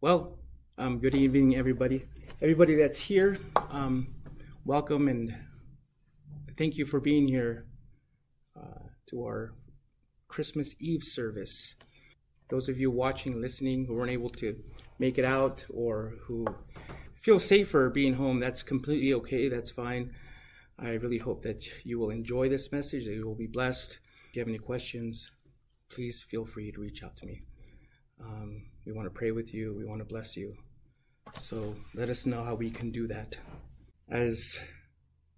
Well, um, good evening, everybody. Everybody that's here, um, welcome and thank you for being here uh, to our Christmas Eve service. Those of you watching, listening, who weren't able to make it out or who feel safer being home, that's completely okay. That's fine. I really hope that you will enjoy this message, that you will be blessed. If you have any questions, please feel free to reach out to me. Um, we want to pray with you. We want to bless you. So let us know how we can do that. As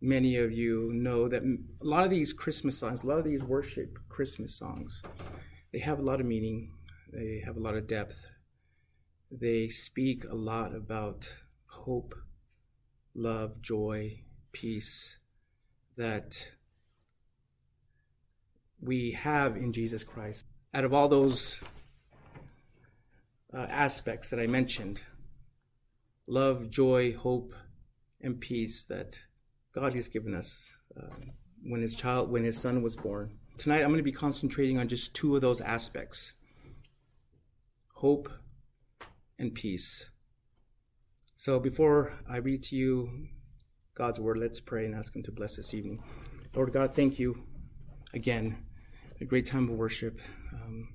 many of you know, that a lot of these Christmas songs, a lot of these worship Christmas songs, they have a lot of meaning. They have a lot of depth. They speak a lot about hope, love, joy, peace that we have in Jesus Christ. Out of all those uh, aspects that I mentioned love, joy, hope, and peace that God has given us uh, when his child, when his son was born. Tonight, I'm going to be concentrating on just two of those aspects hope and peace. So, before I read to you God's word, let's pray and ask Him to bless this evening. Lord God, thank you again. A great time of worship. Um,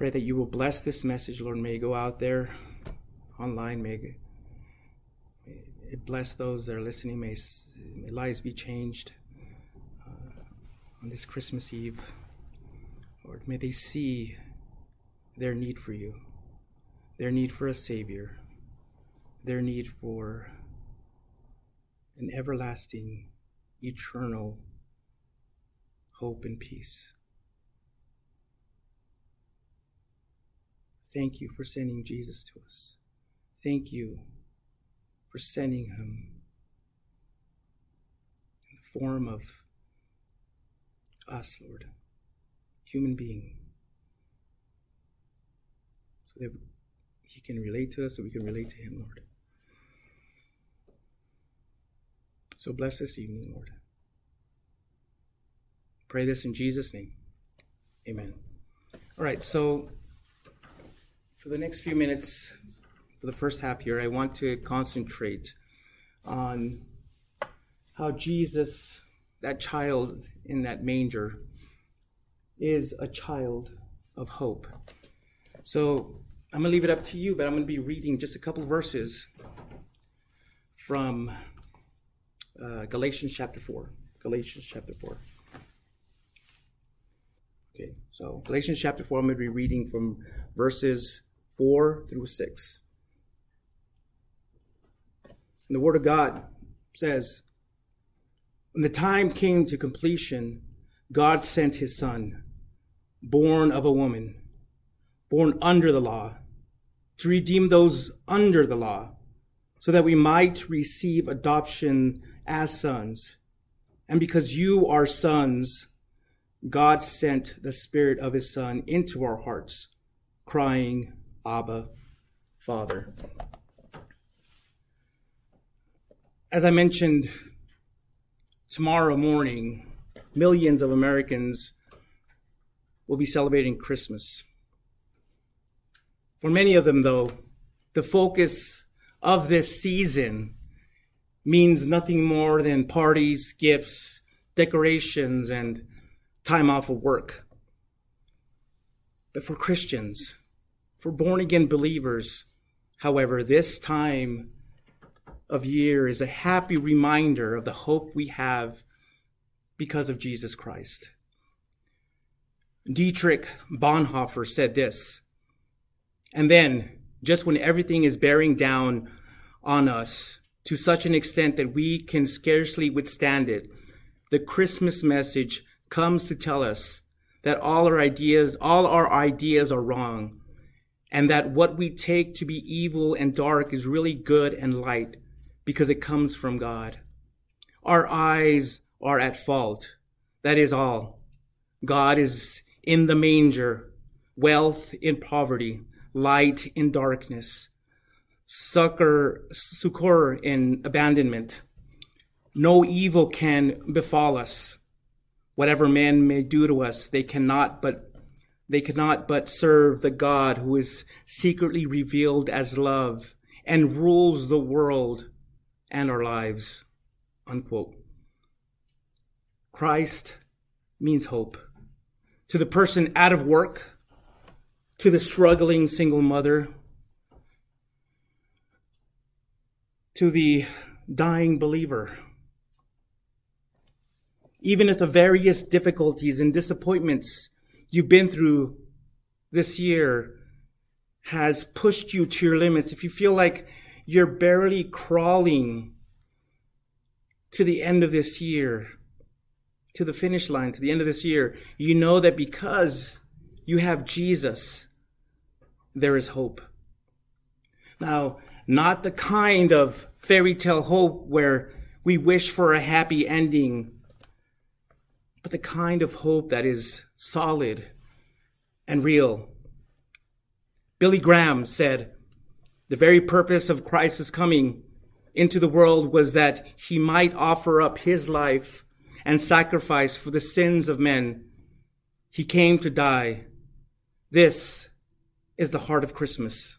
Pray that you will bless this message, Lord. May it go out there online. May it bless those that are listening. May, may lives be changed uh, on this Christmas Eve. Lord, may they see their need for you, their need for a Savior, their need for an everlasting, eternal hope and peace. Thank you for sending Jesus to us. Thank you for sending him in the form of us, Lord, human being, so that he can relate to us, so we can relate to him, Lord. So bless this evening, Lord. Pray this in Jesus' name. Amen. All right, so for the next few minutes, for the first half here, I want to concentrate on how Jesus, that child in that manger, is a child of hope. So I'm going to leave it up to you, but I'm going to be reading just a couple verses from uh, Galatians chapter 4. Galatians chapter 4. Okay, so Galatians chapter 4, I'm going to be reading from verses 4 through 6. And the Word of God says, When the time came to completion, God sent his Son, born of a woman, born under the law, to redeem those under the law, so that we might receive adoption as sons. And because you are sons, God sent the Spirit of His Son into our hearts, crying, Abba, Father. As I mentioned, tomorrow morning, millions of Americans will be celebrating Christmas. For many of them, though, the focus of this season means nothing more than parties, gifts, decorations, and time off of work. But for Christians, for born again believers, however, this time of year is a happy reminder of the hope we have because of Jesus Christ. Dietrich Bonhoeffer said this, and then, just when everything is bearing down on us to such an extent that we can scarcely withstand it, the Christmas message comes to tell us that all our ideas, all our ideas are wrong and that what we take to be evil and dark is really good and light because it comes from God. Our eyes are at fault. That is all. God is in the manger, wealth in poverty, light in darkness, succor, succor in abandonment. No evil can befall us. Whatever man may do to us, they cannot but they cannot but serve the God who is secretly revealed as love and rules the world and our lives. Unquote. Christ means hope. To the person out of work, to the struggling single mother, to the dying believer. Even if the various difficulties and disappointments you've been through this year has pushed you to your limits, if you feel like you're barely crawling to the end of this year, to the finish line, to the end of this year, you know that because you have Jesus, there is hope. Now, not the kind of fairy tale hope where we wish for a happy ending but the kind of hope that is solid and real. Billy Graham said, the very purpose of Christ's coming into the world was that he might offer up his life and sacrifice for the sins of men. He came to die. This is the heart of Christmas.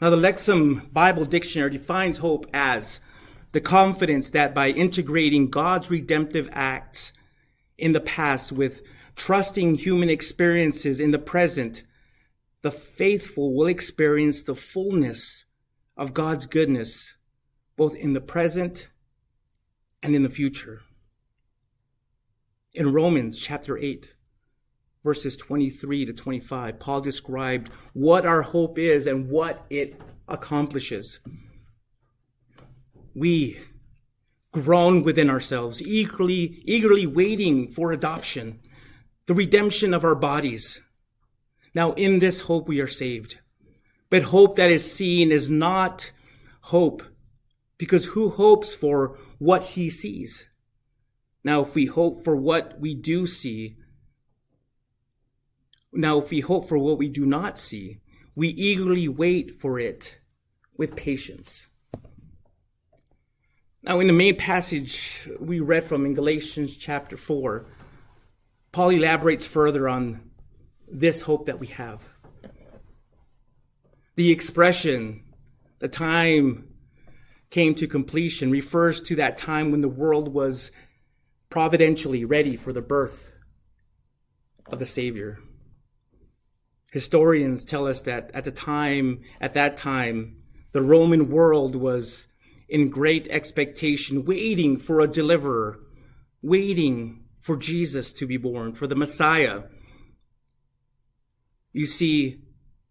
Now, the Lexham Bible Dictionary defines hope as the confidence that by integrating God's redemptive acts in the past with trusting human experiences in the present, the faithful will experience the fullness of God's goodness, both in the present and in the future. In Romans chapter 8, verses 23 to 25, Paul described what our hope is and what it accomplishes we groan within ourselves, eagerly, eagerly waiting for adoption, the redemption of our bodies. Now, in this hope, we are saved. But hope that is seen is not hope, because who hopes for what he sees? Now, if we hope for what we do see, now, if we hope for what we do not see, we eagerly wait for it with patience. Now, in the main passage we read from in Galatians chapter 4, Paul elaborates further on this hope that we have. The expression, the time came to completion, refers to that time when the world was providentially ready for the birth of the Savior. Historians tell us that at the time, at that time, the Roman world was in great expectation, waiting for a deliverer, waiting for Jesus to be born, for the Messiah. You see,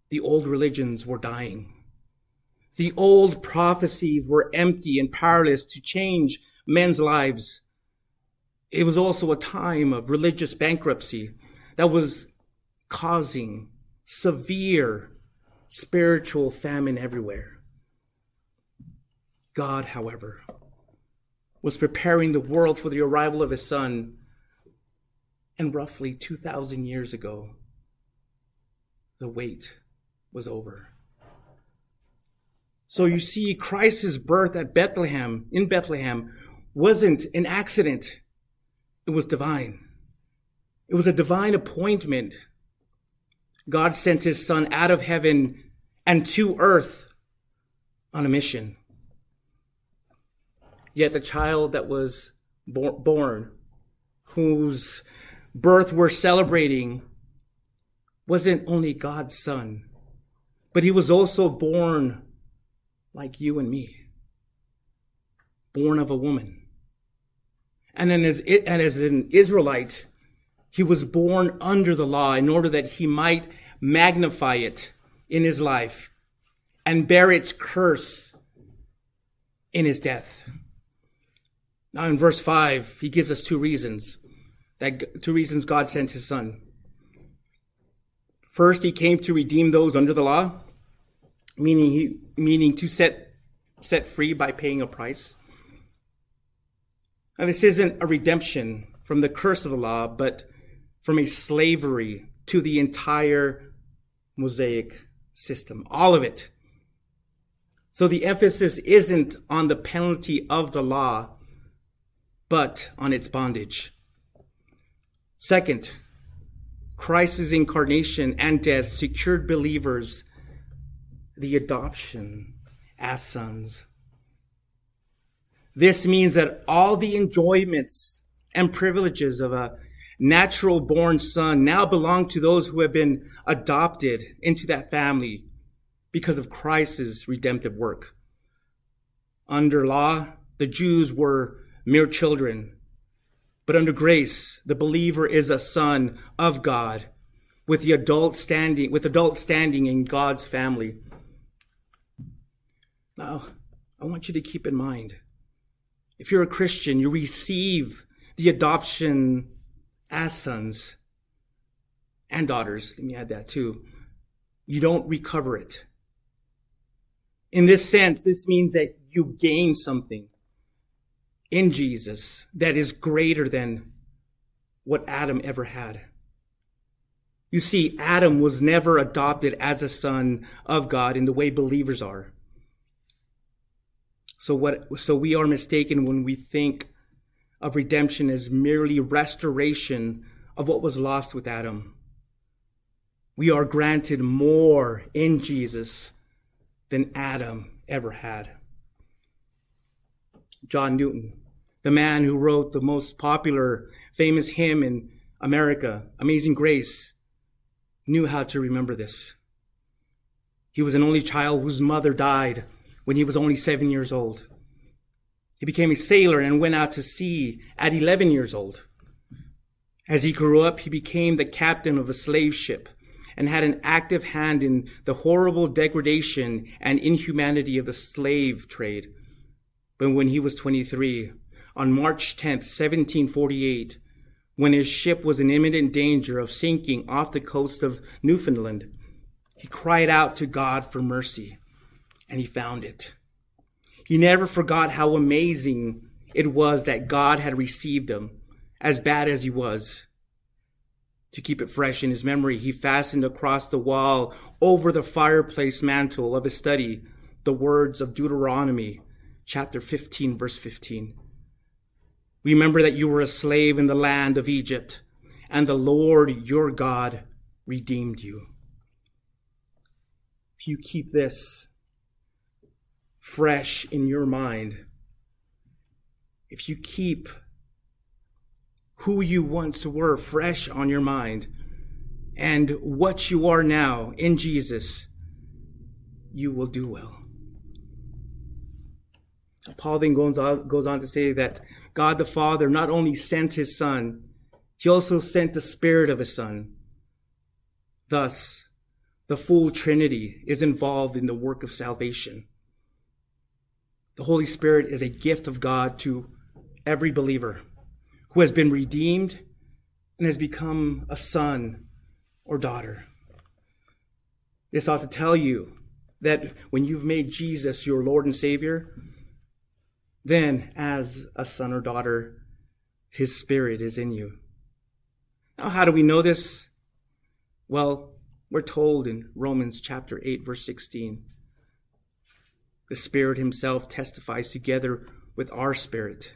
the old religions were dying. The old prophecies were empty and powerless to change men's lives. It was also a time of religious bankruptcy that was causing severe spiritual famine everywhere. God, however, was preparing the world for the arrival of his son. And roughly 2,000 years ago, the wait was over. So you see, Christ's birth at Bethlehem, in Bethlehem, wasn't an accident. It was divine. It was a divine appointment. God sent his son out of heaven and to earth on a mission. Yet the child that was born, whose birth we're celebrating, wasn't only God's son, but he was also born like you and me, born of a woman. And then as, and as an Israelite, he was born under the law in order that he might magnify it in his life and bear its curse in his death. Now in verse 5, he gives us two reasons that two reasons God sent his son. First, he came to redeem those under the law, meaning he, meaning to set set free by paying a price. Now this isn't a redemption from the curse of the law, but from a slavery to the entire Mosaic system, all of it. So the emphasis isn't on the penalty of the law, but on its bondage. Second, Christ's incarnation and death secured believers the adoption as sons. This means that all the enjoyments and privileges of a natural born son now belong to those who have been adopted into that family because of Christ's redemptive work. Under law, the Jews were mere children, but under grace, the believer is a son of God with the adult standing, with adult standing in God's family. Now, I want you to keep in mind, if you're a Christian, you receive the adoption as sons and daughters. Let me add that too. You don't recover it. In this sense, this means that you gain something in Jesus that is greater than what Adam ever had. You see, Adam was never adopted as a son of God in the way believers are. So what, so we are mistaken when we think of redemption as merely restoration of what was lost with Adam. We are granted more in Jesus than Adam ever had. John Newton, the man who wrote the most popular, famous hymn in America, Amazing Grace, knew how to remember this. He was an only child whose mother died when he was only seven years old. He became a sailor and went out to sea at 11 years old. As he grew up, he became the captain of a slave ship and had an active hand in the horrible degradation and inhumanity of the slave trade. But when he was 23, on March 10th, 1748, when his ship was in imminent danger of sinking off the coast of Newfoundland, he cried out to God for mercy, and he found it. He never forgot how amazing it was that God had received him, as bad as he was. To keep it fresh in his memory, he fastened across the wall over the fireplace mantel of his study the words of Deuteronomy chapter 15, verse 15. Remember that you were a slave in the land of Egypt, and the Lord your God redeemed you. If you keep this fresh in your mind, if you keep who you once were fresh on your mind and what you are now in Jesus, you will do well. Paul then goes on, to say that God the Father not only sent his Son, he also sent the Spirit of his Son. Thus, the full Trinity is involved in the work of salvation. The Holy Spirit is a gift of God to every believer who has been redeemed and has become a son or daughter. This ought to tell you that when you've made Jesus your Lord and Savior, then as a son or daughter, his spirit is in you. Now, how do we know this? Well, we're told in Romans chapter 8, verse 16. The Spirit Himself testifies together with our spirit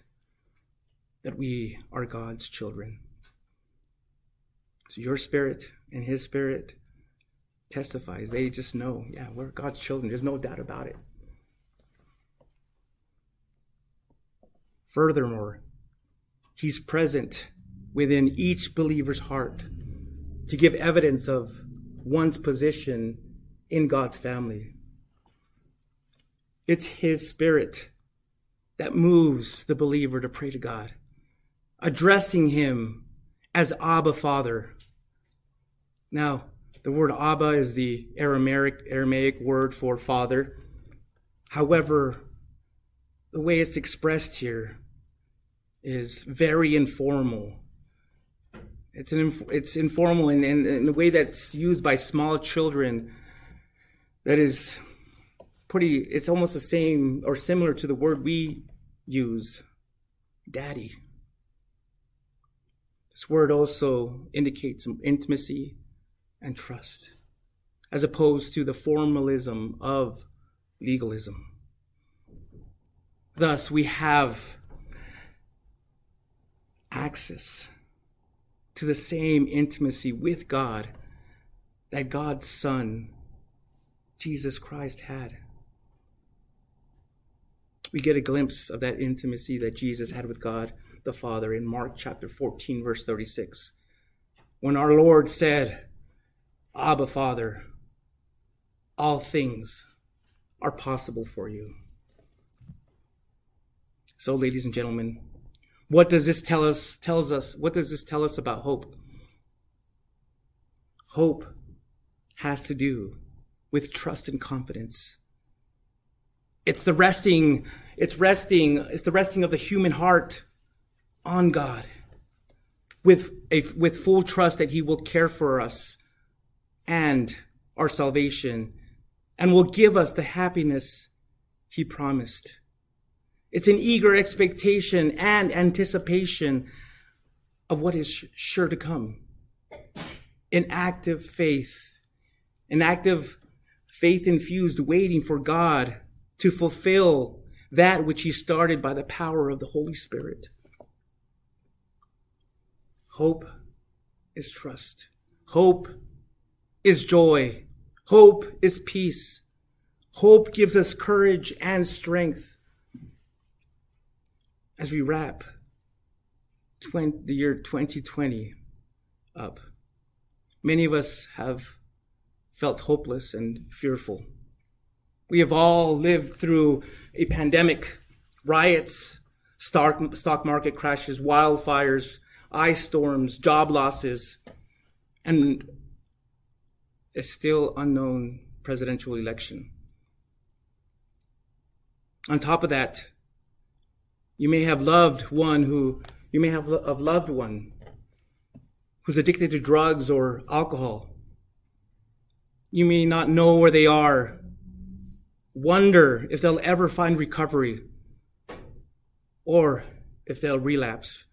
that we are God's children. So your spirit and his spirit testifies. They just know, yeah, we're God's children. There's no doubt about it. Furthermore, he's present within each believer's heart to give evidence of one's position in God's family. It's his spirit that moves the believer to pray to God addressing him as Abba Father. Now, the word Abba is the Aramaic, Aramaic word for father. However, the way it's expressed here is very informal. It's an it's informal in, in, in the way that's used by small children. That is pretty. It's almost the same or similar to the word we use, daddy. This word also indicates intimacy and trust, as opposed to the formalism of legalism. Thus, we have access to the same intimacy with God that God's Son, Jesus Christ, had. We get a glimpse of that intimacy that Jesus had with God the Father in Mark chapter 14, verse 36. When our Lord said, Abba, Father, all things are possible for you. So, ladies and gentlemen, what does this tell us? Tells us what does this tell us about hope? Hope has to do with trust and confidence. It's the resting, it's resting, it's the resting of the human heart on God with a, with full trust that he will care for us and our salvation and will give us the happiness he promised. It's an eager expectation and anticipation of what is sure to come. An active faith, an active faith infused waiting for God to fulfill that which he started by the power of the Holy Spirit. Hope is trust. Hope is joy. Hope is peace. Hope gives us courage and strength. As we wrap 20, the year 2020 up, many of us have felt hopeless and fearful. We have all lived through a pandemic, riots, stock, stock market crashes, wildfires, ice storms, job losses, and a still unknown presidential election. On top of that, you may have loved one who, you may have a loved one who's addicted to drugs or alcohol. You may not know where they are, wonder if they'll ever find recovery or if they'll relapse.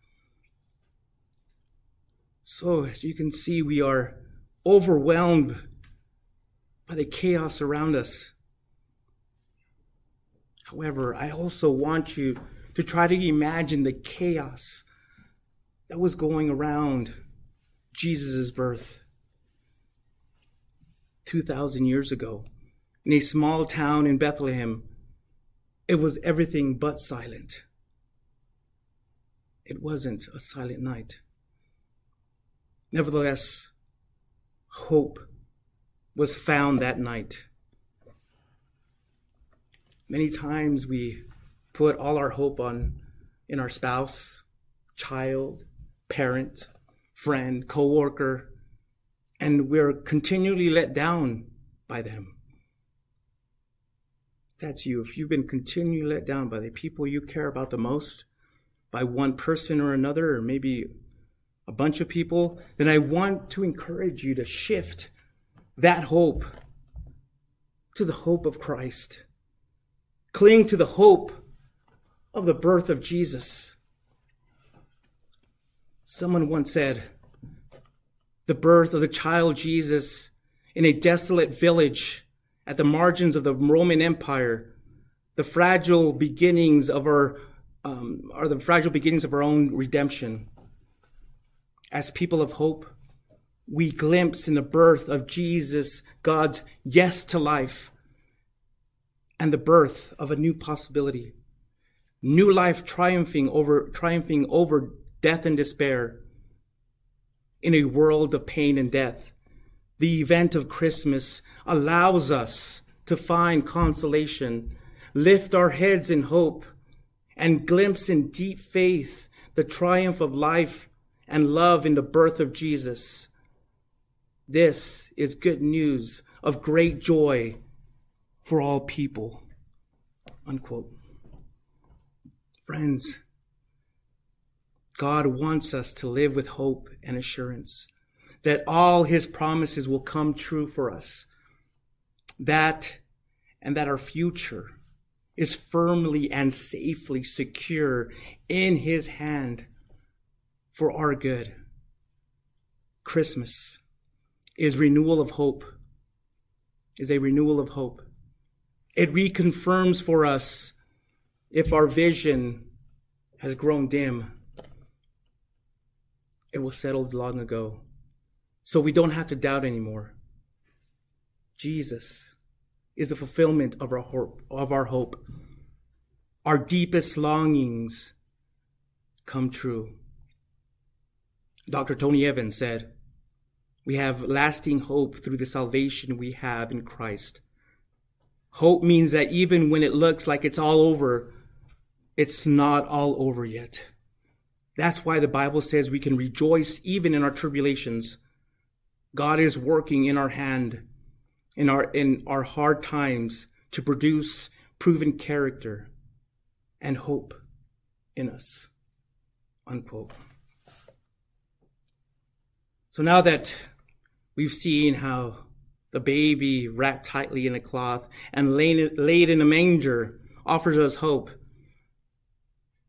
So, as you can see, we are overwhelmed by the chaos around us. However, I also want you to try to imagine the chaos that was going around Jesus' birth 2,000 years ago in a small town in Bethlehem. It was everything but silent. It wasn't a silent night. Nevertheless, hope was found that night. Many times we put all our hope on in our spouse, child, parent, friend, coworker, and we're continually let down by them. That's you. If you've been continually let down by the people you care about the most, by one person or another, or maybe a bunch of people, then I want to encourage you to shift that hope to the hope of Christ. Cling to the hope of the birth of Jesus. Someone once said, the birth of the child Jesus in a desolate village at the margins of the Roman Empire, the fragile beginnings of our um, are the fragile beginnings of our own redemption as people of hope, we glimpse in the birth of Jesus God's yes to life and the birth of a new possibility. New life triumphing over, triumphing over death and despair in a world of pain and death. The event of Christmas allows us to find consolation, lift our heads in hope, and glimpse in deep faith the triumph of life and love in the birth of Jesus. This is good news of great joy for all people. Unquote. Friends, God wants us to live with hope and assurance that all his promises will come true for us. That and that our future is firmly and safely secure in his hand for our good. Christmas is renewal of hope, is a renewal of hope. It reconfirms for us if our vision has grown dim. It was settled long ago. So we don't have to doubt anymore. Jesus is the fulfillment of our hope, of our hope. Our deepest longings come true. Dr. Tony Evans said, We have lasting hope through the salvation we have in Christ. Hope means that even when it looks like it's all over, it's not all over yet. That's why the Bible says we can rejoice even in our tribulations. God is working in our hand, in our, in our hard times to produce proven character and hope in us. Unquote. So now that we've seen how the baby wrapped tightly in a cloth and laid, laid in a manger offers us hope,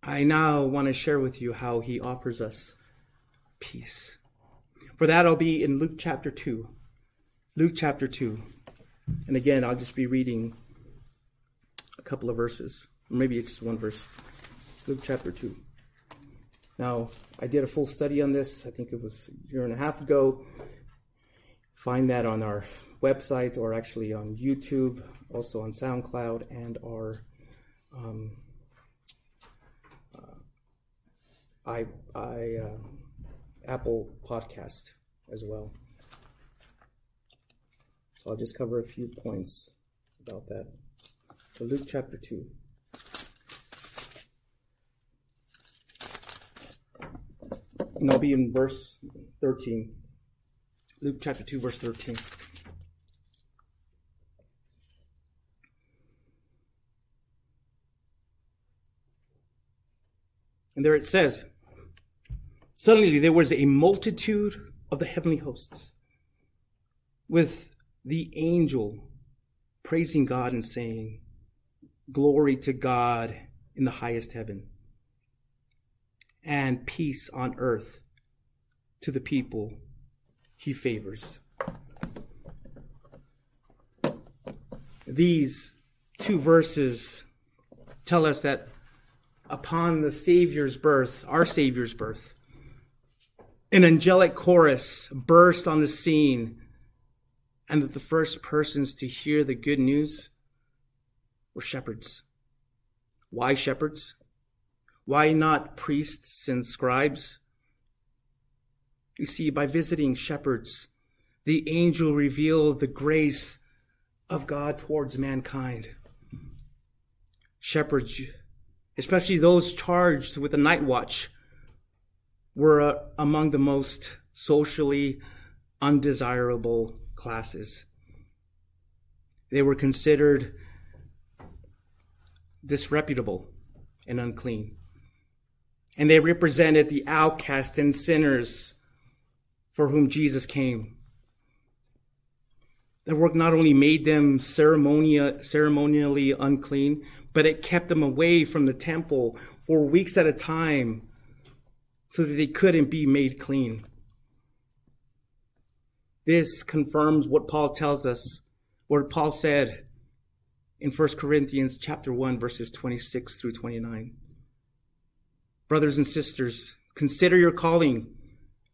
I now want to share with you how he offers us peace. For that, I'll be in Luke chapter 2. Luke chapter 2. And again, I'll just be reading a couple of verses, or maybe it's just one verse. Luke chapter 2. Now, I did a full study on this, I think it was a year and a half ago. Find that on our website or actually on YouTube, also on SoundCloud and our um, uh, I, I uh, Apple Podcast as well. So I'll just cover a few points about that. So Luke chapter 2. And I'll be in verse 13. Luke chapter 2, verse 13. And there it says, Suddenly there was a multitude of the heavenly hosts with the angel praising God and saying, Glory to God in the highest heaven and peace on earth to the people he favors. These two verses tell us that upon the Savior's birth, our Savior's birth, an angelic chorus burst on the scene, and that the first persons to hear the good news were shepherds. Why shepherds? Why not priests and scribes? You see, by visiting shepherds, the angel revealed the grace of God towards mankind. Shepherds, especially those charged with the night watch, were uh, among the most socially undesirable classes. They were considered disreputable and unclean and they represented the outcasts and sinners for whom Jesus came. Their work not only made them ceremonially unclean, but it kept them away from the temple for weeks at a time so that they couldn't be made clean. This confirms what Paul tells us, what Paul said in 1 Corinthians chapter 1 verses 26 through 29. Brothers and sisters, consider your calling.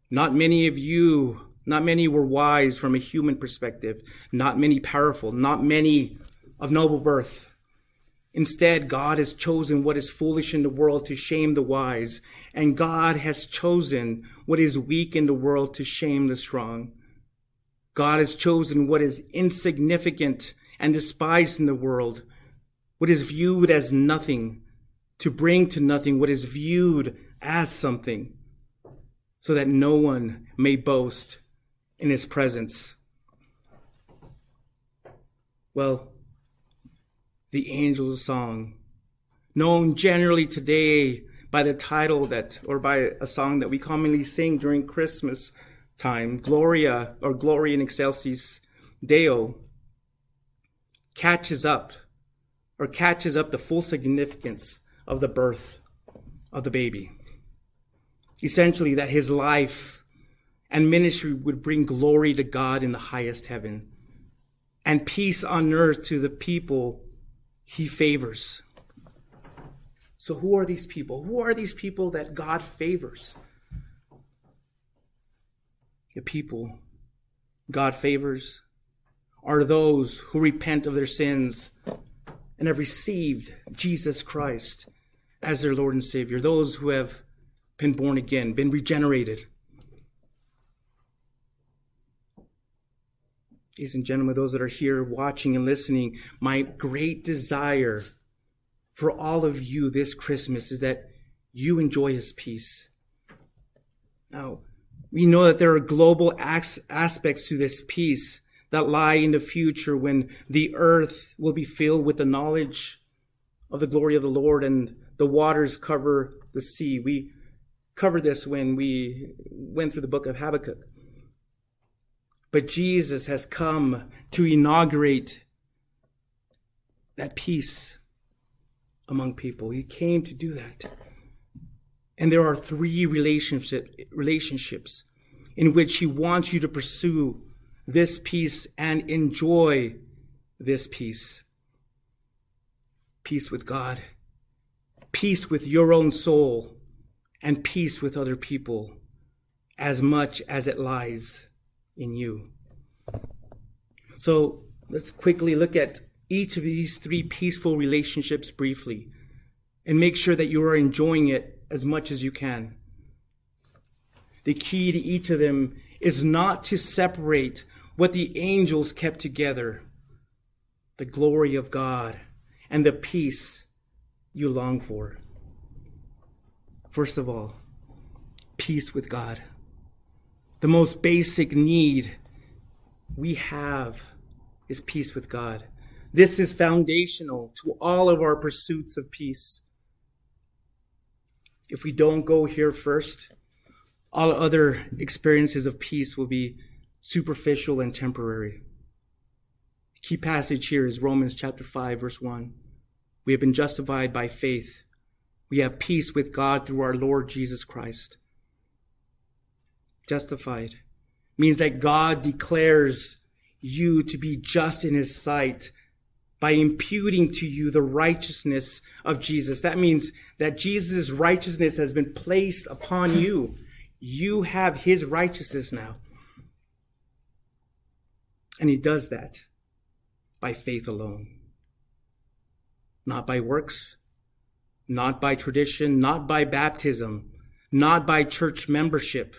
Not many of you, not many were wise from a human perspective, not many powerful, not many of noble birth. Instead, God has chosen what is foolish in the world to shame the wise, and God has chosen what is weak in the world to shame the strong. God has chosen what is insignificant and despised in the world, what is viewed as nothing, to bring to nothing what is viewed as something, so that no one may boast in his presence. Well, the Angel's Song, known generally today by the title that, or by a song that we commonly sing during Christmas time, Gloria or Gloria in Excelsis Deo, catches up or catches up the full significance of the birth of the baby. Essentially, that his life and ministry would bring glory to God in the highest heaven and peace on earth to the people he favors. So, who are these people? Who are these people that God favors? the people God favors are those who repent of their sins and have received Jesus Christ as their Lord and Savior, those who have been born again, been regenerated. Ladies and gentlemen, those that are here watching and listening, my great desire for all of you this Christmas is that you enjoy His peace. Now, we know that there are global aspects to this peace that lie in the future when the earth will be filled with the knowledge of the glory of the Lord and the waters cover the sea. We covered this when we went through the book of Habakkuk. But Jesus has come to inaugurate that peace among people. He came to do that. And there are three relationship, relationships in which he wants you to pursue this peace and enjoy this peace. Peace with God, peace with your own soul, and peace with other people as much as it lies in you. So let's quickly look at each of these three peaceful relationships briefly and make sure that you are enjoying it as much as you can. The key to each of them is not to separate what the angels kept together the glory of God and the peace you long for. First of all, peace with God. The most basic need we have is peace with God. This is foundational to all of our pursuits of peace. If we don't go here first, all other experiences of peace will be superficial and temporary. The key passage here is Romans chapter 5 verse 1. We have been justified by faith. We have peace with God through our Lord Jesus Christ. Justified means that God declares you to be just in his sight by imputing to you the righteousness of Jesus. That means that Jesus' righteousness has been placed upon you. You have his righteousness now. And he does that by faith alone. Not by works, not by tradition, not by baptism, not by church membership,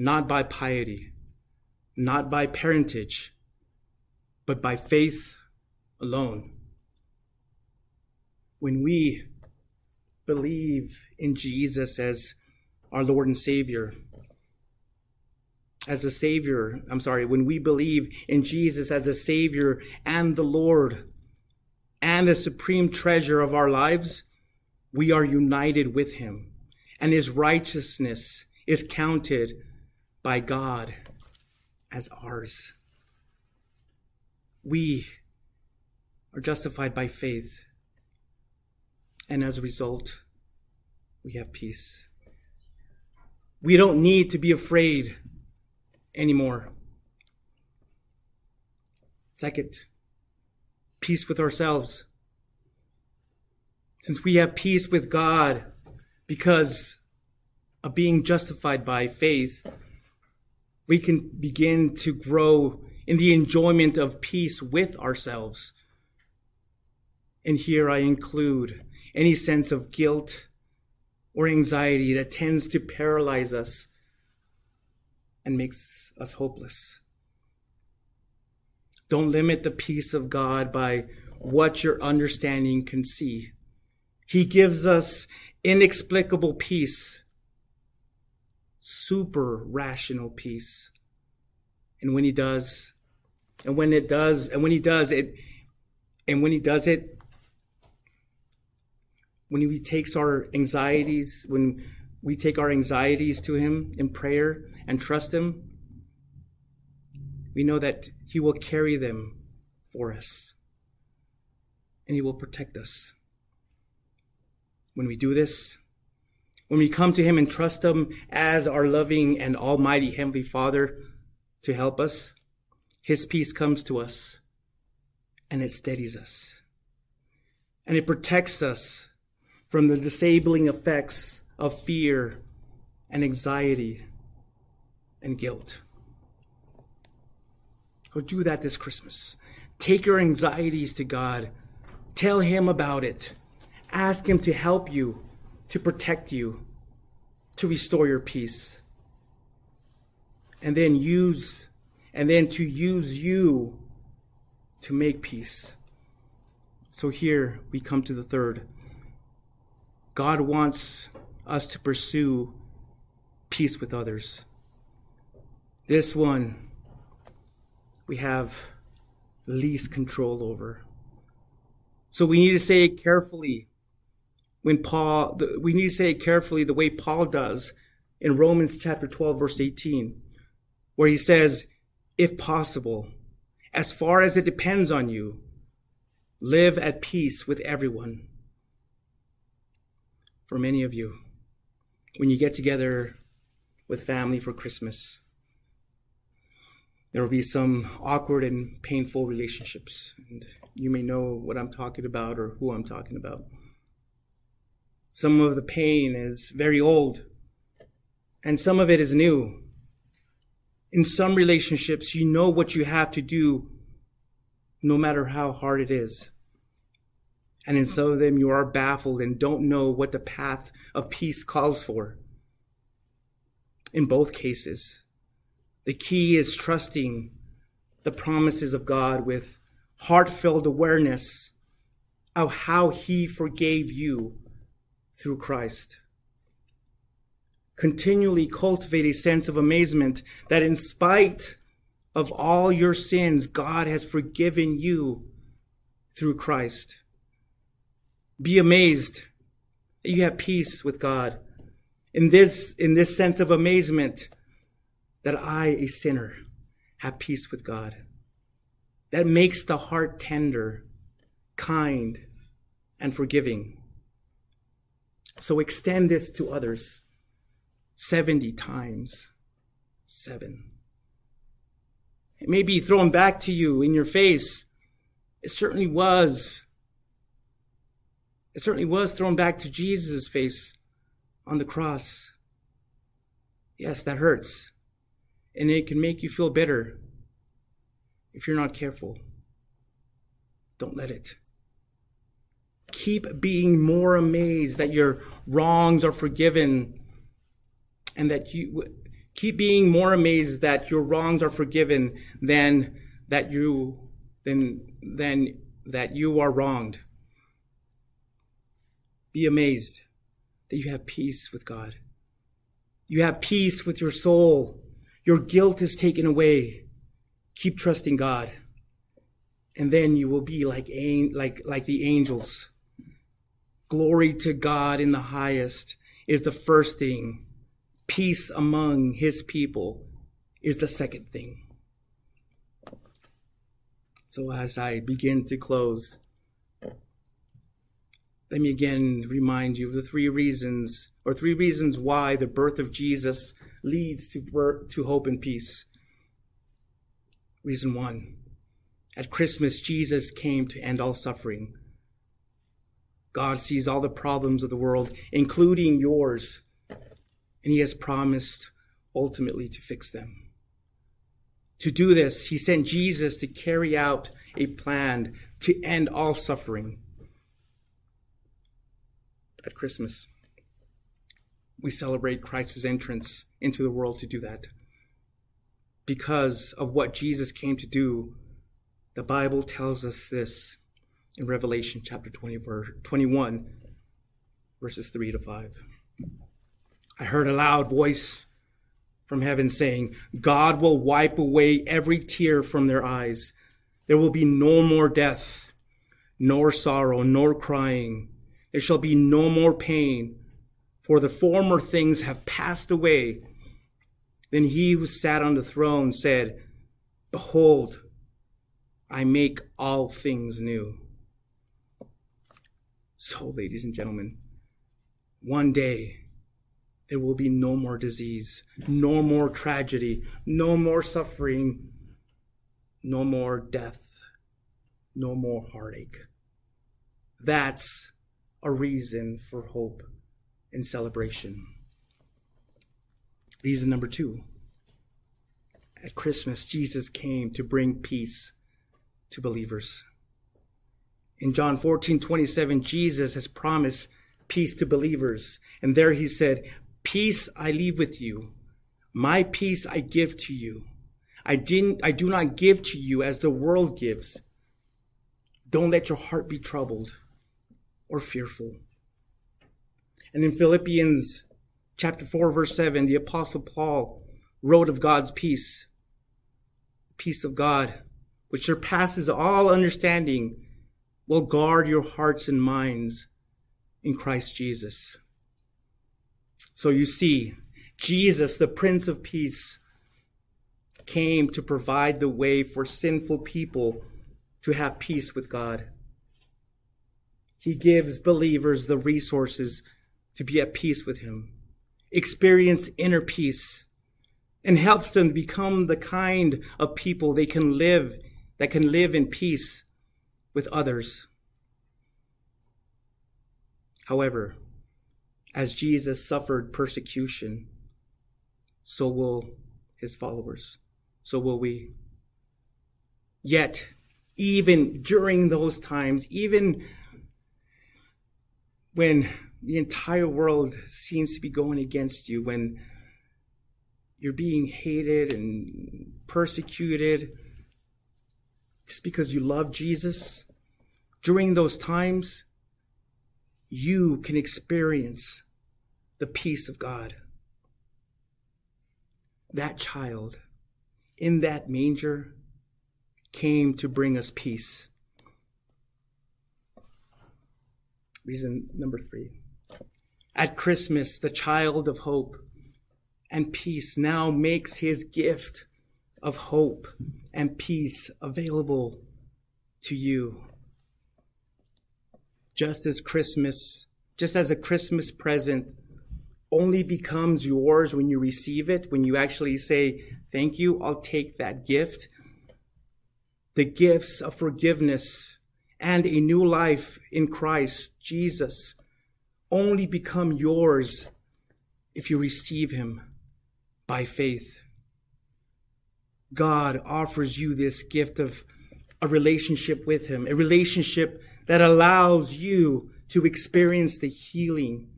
not by piety, not by parentage, but by faith alone. When we believe in Jesus as our Lord and Savior, as a Savior, I'm sorry, when we believe in Jesus as a Savior and the Lord and the supreme treasure of our lives, we are united with Him, and His righteousness is counted by God as ours. We are justified by faith, and as a result, we have peace. We don't need to be afraid anymore. Second, peace with ourselves. Since we have peace with God because of being justified by faith, we can begin to grow in the enjoyment of peace with ourselves. And here I include any sense of guilt or anxiety that tends to paralyze us and makes us hopeless. Don't limit the peace of God by what your understanding can see. He gives us inexplicable peace, super rational peace. And when he does, and when it does, and when he does it, and when he does it, when he takes our anxieties, when we take our anxieties to him in prayer and trust him, we know that he will carry them for us and he will protect us. When we do this, when we come to him and trust him as our loving and almighty heavenly father to help us, his peace comes to us and it steadies us and it protects us from the disabling effects of fear and anxiety and guilt. Or do that this Christmas. Take your anxieties to God. Tell Him about it. Ask Him to help you, to protect you, to restore your peace. And then use, and then to use you to make peace. So here we come to the third. God wants us to pursue peace with others. This one we have least control over. So we need to say it carefully when Paul, we need to say it carefully the way Paul does in Romans chapter 12, verse 18, where he says, if possible, as far as it depends on you, live at peace with everyone. For many of you, when you get together with family for Christmas, there will be some awkward and painful relationships. And you may know what I'm talking about or who I'm talking about. Some of the pain is very old, and some of it is new. In some relationships, you know what you have to do no matter how hard it is. And in some of them, you are baffled and don't know what the path of peace calls for. In both cases, the key is trusting the promises of God with heartfelt awareness of how He forgave you through Christ. Continually cultivate a sense of amazement that in spite of all your sins, God has forgiven you through Christ. Be amazed that you have peace with God. In this, in this sense of amazement, that I, a sinner, have peace with God. That makes the heart tender, kind, and forgiving. So extend this to others 70 times seven. It may be thrown back to you in your face. It certainly was. It certainly was thrown back to Jesus' face on the cross. Yes, that hurts and it can make you feel bitter if you're not careful. Don't let it. Keep being more amazed that your wrongs are forgiven and that you keep being more amazed that your wrongs are forgiven than that you than than that you are wronged. Be amazed that you have peace with God. You have peace with your soul. Your guilt is taken away. Keep trusting God. And then you will be like, like, like the angels. Glory to God in the highest is the first thing. Peace among his people is the second thing. So as I begin to close, let me again remind you of the three reasons, or three reasons why the birth of Jesus leads to, to hope and peace. Reason one at Christmas, Jesus came to end all suffering. God sees all the problems of the world, including yours, and He has promised ultimately to fix them. To do this, He sent Jesus to carry out a plan to end all suffering. At Christmas, we celebrate Christ's entrance into the world to do that. Because of what Jesus came to do, the Bible tells us this in Revelation chapter 20, verse 21, verses 3 to 5. I heard a loud voice from heaven saying, God will wipe away every tear from their eyes. There will be no more death, nor sorrow, nor crying. There shall be no more pain for the former things have passed away. Then he who sat on the throne said, Behold, I make all things new. So, ladies and gentlemen, one day there will be no more disease, no more tragedy, no more suffering, no more death, no more heartache. That's a reason for hope and celebration. Reason number two At Christmas, Jesus came to bring peace to believers. In John 14, 27, Jesus has promised peace to believers. And there he said, Peace I leave with you. My peace I give to you. I didn't, I do not give to you as the world gives. Don't let your heart be troubled or fearful. And in Philippians chapter 4, verse 7, the apostle Paul wrote of God's peace, peace of God, which surpasses all understanding, will guard your hearts and minds in Christ Jesus. So you see, Jesus, the Prince of Peace, came to provide the way for sinful people to have peace with God. He gives believers the resources to be at peace with Him, experience inner peace, and helps them become the kind of people they can live, that can live in peace with others. However, as Jesus suffered persecution, so will his followers. So will we. Yet, even during those times, even when the entire world seems to be going against you, when you're being hated and persecuted because you love Jesus, during those times, you can experience the peace of God. That child in that manger came to bring us peace. Reason number three. At Christmas, the child of hope and peace now makes his gift of hope and peace available to you just as Christmas, just as a Christmas present only becomes yours when you receive it, when you actually say, Thank you, I'll take that gift. The gifts of forgiveness and a new life in Christ Jesus only become yours if you receive Him by faith. God offers you this gift of a relationship with Him, a relationship that allows you to experience the healing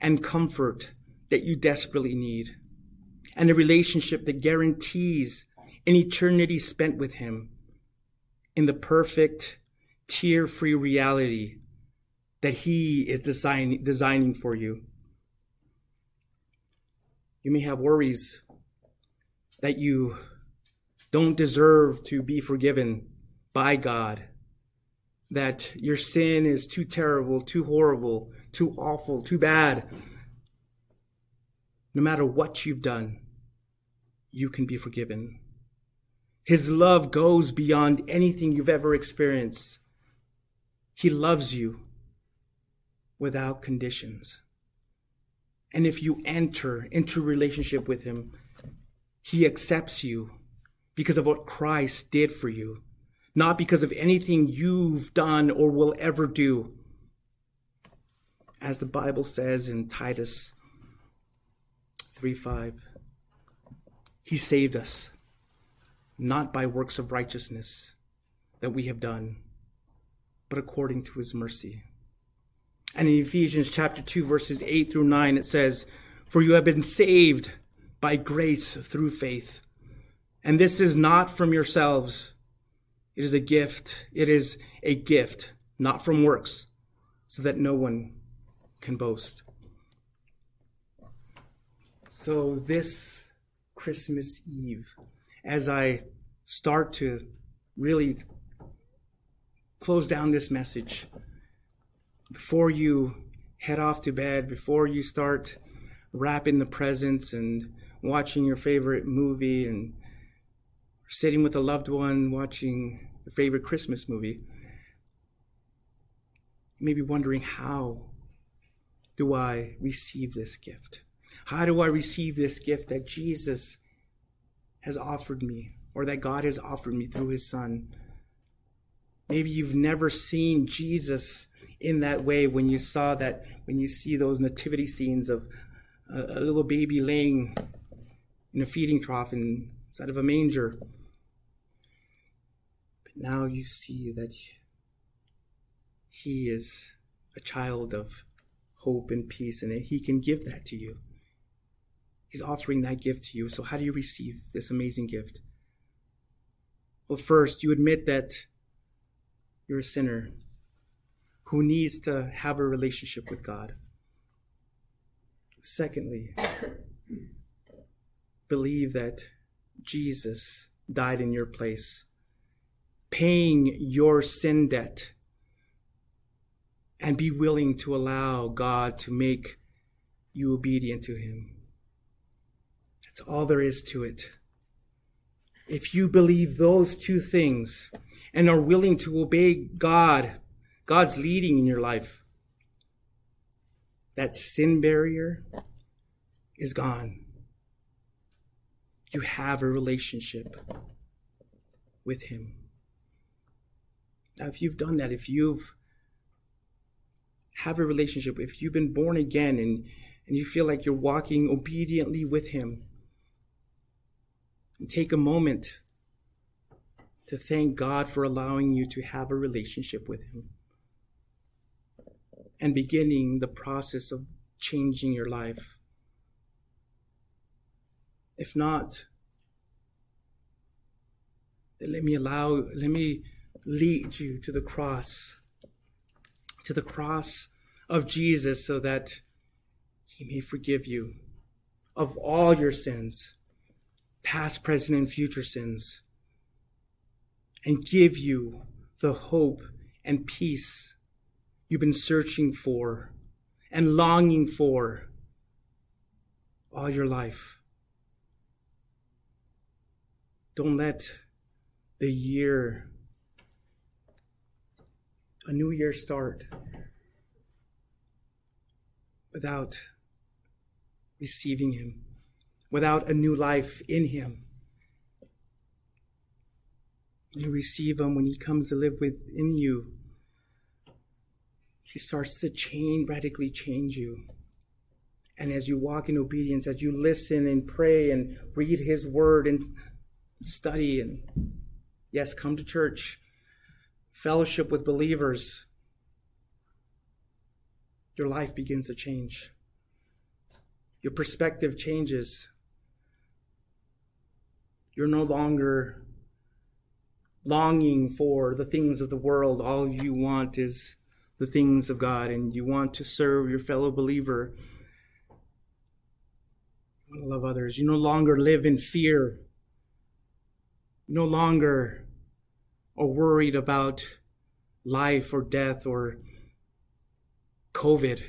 and comfort that you desperately need, and a relationship that guarantees an eternity spent with Him in the perfect, tear free reality that He is design- designing for you. You may have worries that you don't deserve to be forgiven by God that your sin is too terrible, too horrible, too awful, too bad. No matter what you've done, you can be forgiven. His love goes beyond anything you've ever experienced. He loves you without conditions. And if you enter into relationship with him, he accepts you because of what Christ did for you not because of anything you've done or will ever do. As the Bible says in Titus 3 5, He saved us, not by works of righteousness that we have done, but according to His mercy. And in Ephesians chapter 2, verses 8 through 9, it says, For you have been saved by grace through faith. And this is not from yourselves. It is a gift. It is a gift, not from works, so that no one can boast. So, this Christmas Eve, as I start to really close down this message, before you head off to bed, before you start wrapping the presents and watching your favorite movie and sitting with a loved one watching your favorite Christmas movie, you may be wondering how do I receive this gift? How do I receive this gift that Jesus has offered me or that God has offered me through his son? Maybe you've never seen Jesus in that way when you saw that, when you see those nativity scenes of a, a little baby laying in a feeding trough inside of a manger. Now you see that he is a child of hope and peace, and that he can give that to you. He's offering that gift to you. So, how do you receive this amazing gift? Well, first, you admit that you're a sinner who needs to have a relationship with God. Secondly, believe that Jesus died in your place, paying your sin debt, and be willing to allow God to make you obedient to Him. That's all there is to it. If you believe those two things and are willing to obey God, God's leading in your life, that sin barrier is gone. You have a relationship with Him. Now, if you've done that, if you've have a relationship, if you've been born again and, and you feel like you're walking obediently with Him, take a moment to thank God for allowing you to have a relationship with Him and beginning the process of changing your life. If not, then let me allow, let me lead you to the cross, to the cross of Jesus so that he may forgive you of all your sins, past, present, and future sins, and give you the hope and peace you've been searching for and longing for all your life. Don't let the year, a new year start without receiving Him, without a new life in Him. You receive Him when He comes to live within you. He starts to change, radically change you. And as you walk in obedience, as you listen and pray and read His Word and study and, yes, come to church, fellowship with believers, your life begins to change. Your perspective changes. You're no longer longing for the things of the world. All you want is the things of God, and you want to serve your fellow believer. You want to love others. You no longer live in fear. You no longer are worried about life or death or COVID.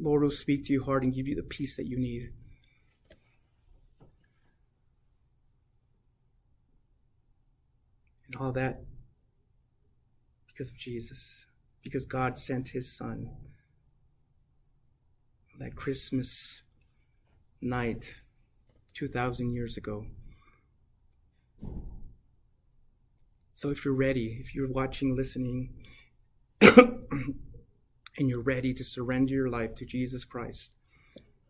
Lord will speak to your heart and give you the peace that you need. And all that because of Jesus, because God sent his son. That Christmas night 2,000 years ago. So if you're ready, if you're watching, listening, and you're ready to surrender your life to Jesus Christ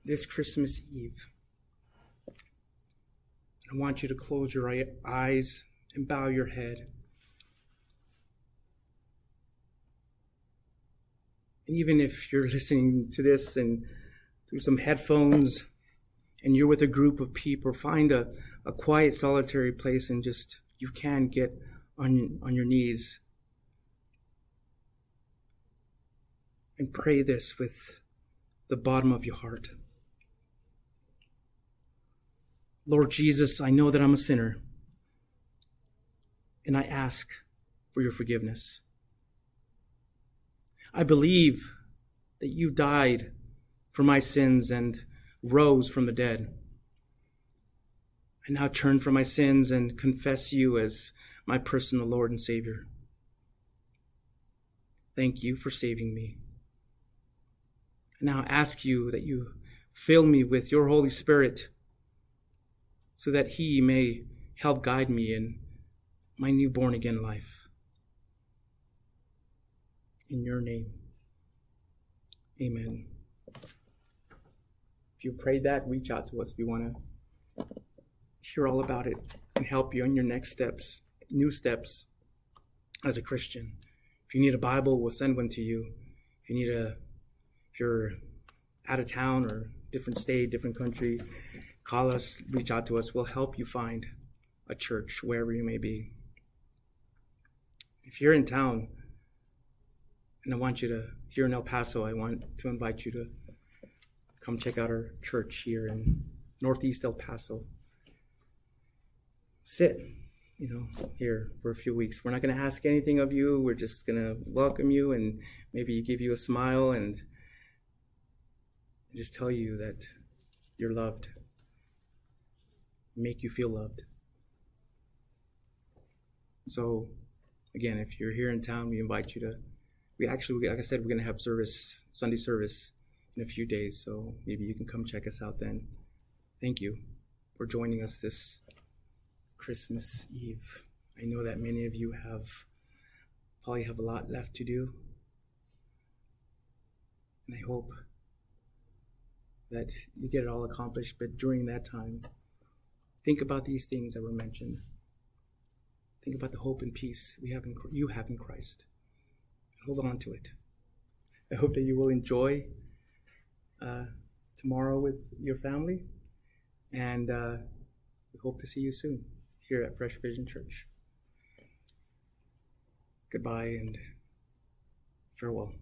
this Christmas Eve, I want you to close your eyes and bow your head. And even if you're listening to this and through some headphones and you're with a group of people, find a, a quiet, solitary place and just, you can get on, on your knees and pray this with the bottom of your heart. Lord Jesus, I know that I'm a sinner, and I ask for your forgiveness. I believe that you died for my sins and rose from the dead. I now turn from my sins and confess you as my personal Lord and Savior. Thank you for saving me. I now ask you that you fill me with your Holy Spirit so that He may help guide me in my new born again life. In your name, amen. If you prayed that, reach out to us. We want to hear all about it and help you on your next steps, new steps as a Christian. If you need a Bible, we'll send one to you. If you need a, if you're out of town or different state, different country, call us, reach out to us. We'll help you find a church wherever you may be. If you're in town, and I want you to, here in El Paso, I want to invite you to come check out our church here in Northeast El Paso. Sit, you know, here for a few weeks. We're not going to ask anything of you. We're just going to welcome you and maybe give you a smile and just tell you that you're loved, make you feel loved. So, again, if you're here in town, we invite you to. We actually, like I said, we're going to have service, Sunday service, in a few days. So maybe you can come check us out then. Thank you for joining us this Christmas Eve. I know that many of you have probably have a lot left to do. And I hope that you get it all accomplished, but during that time, think about these things that were mentioned. Think about the hope and peace we have in, you have in Christ. Hold on to it. I hope that you will enjoy uh, tomorrow with your family, and uh, we hope to see you soon here at Fresh Vision Church. Goodbye and farewell.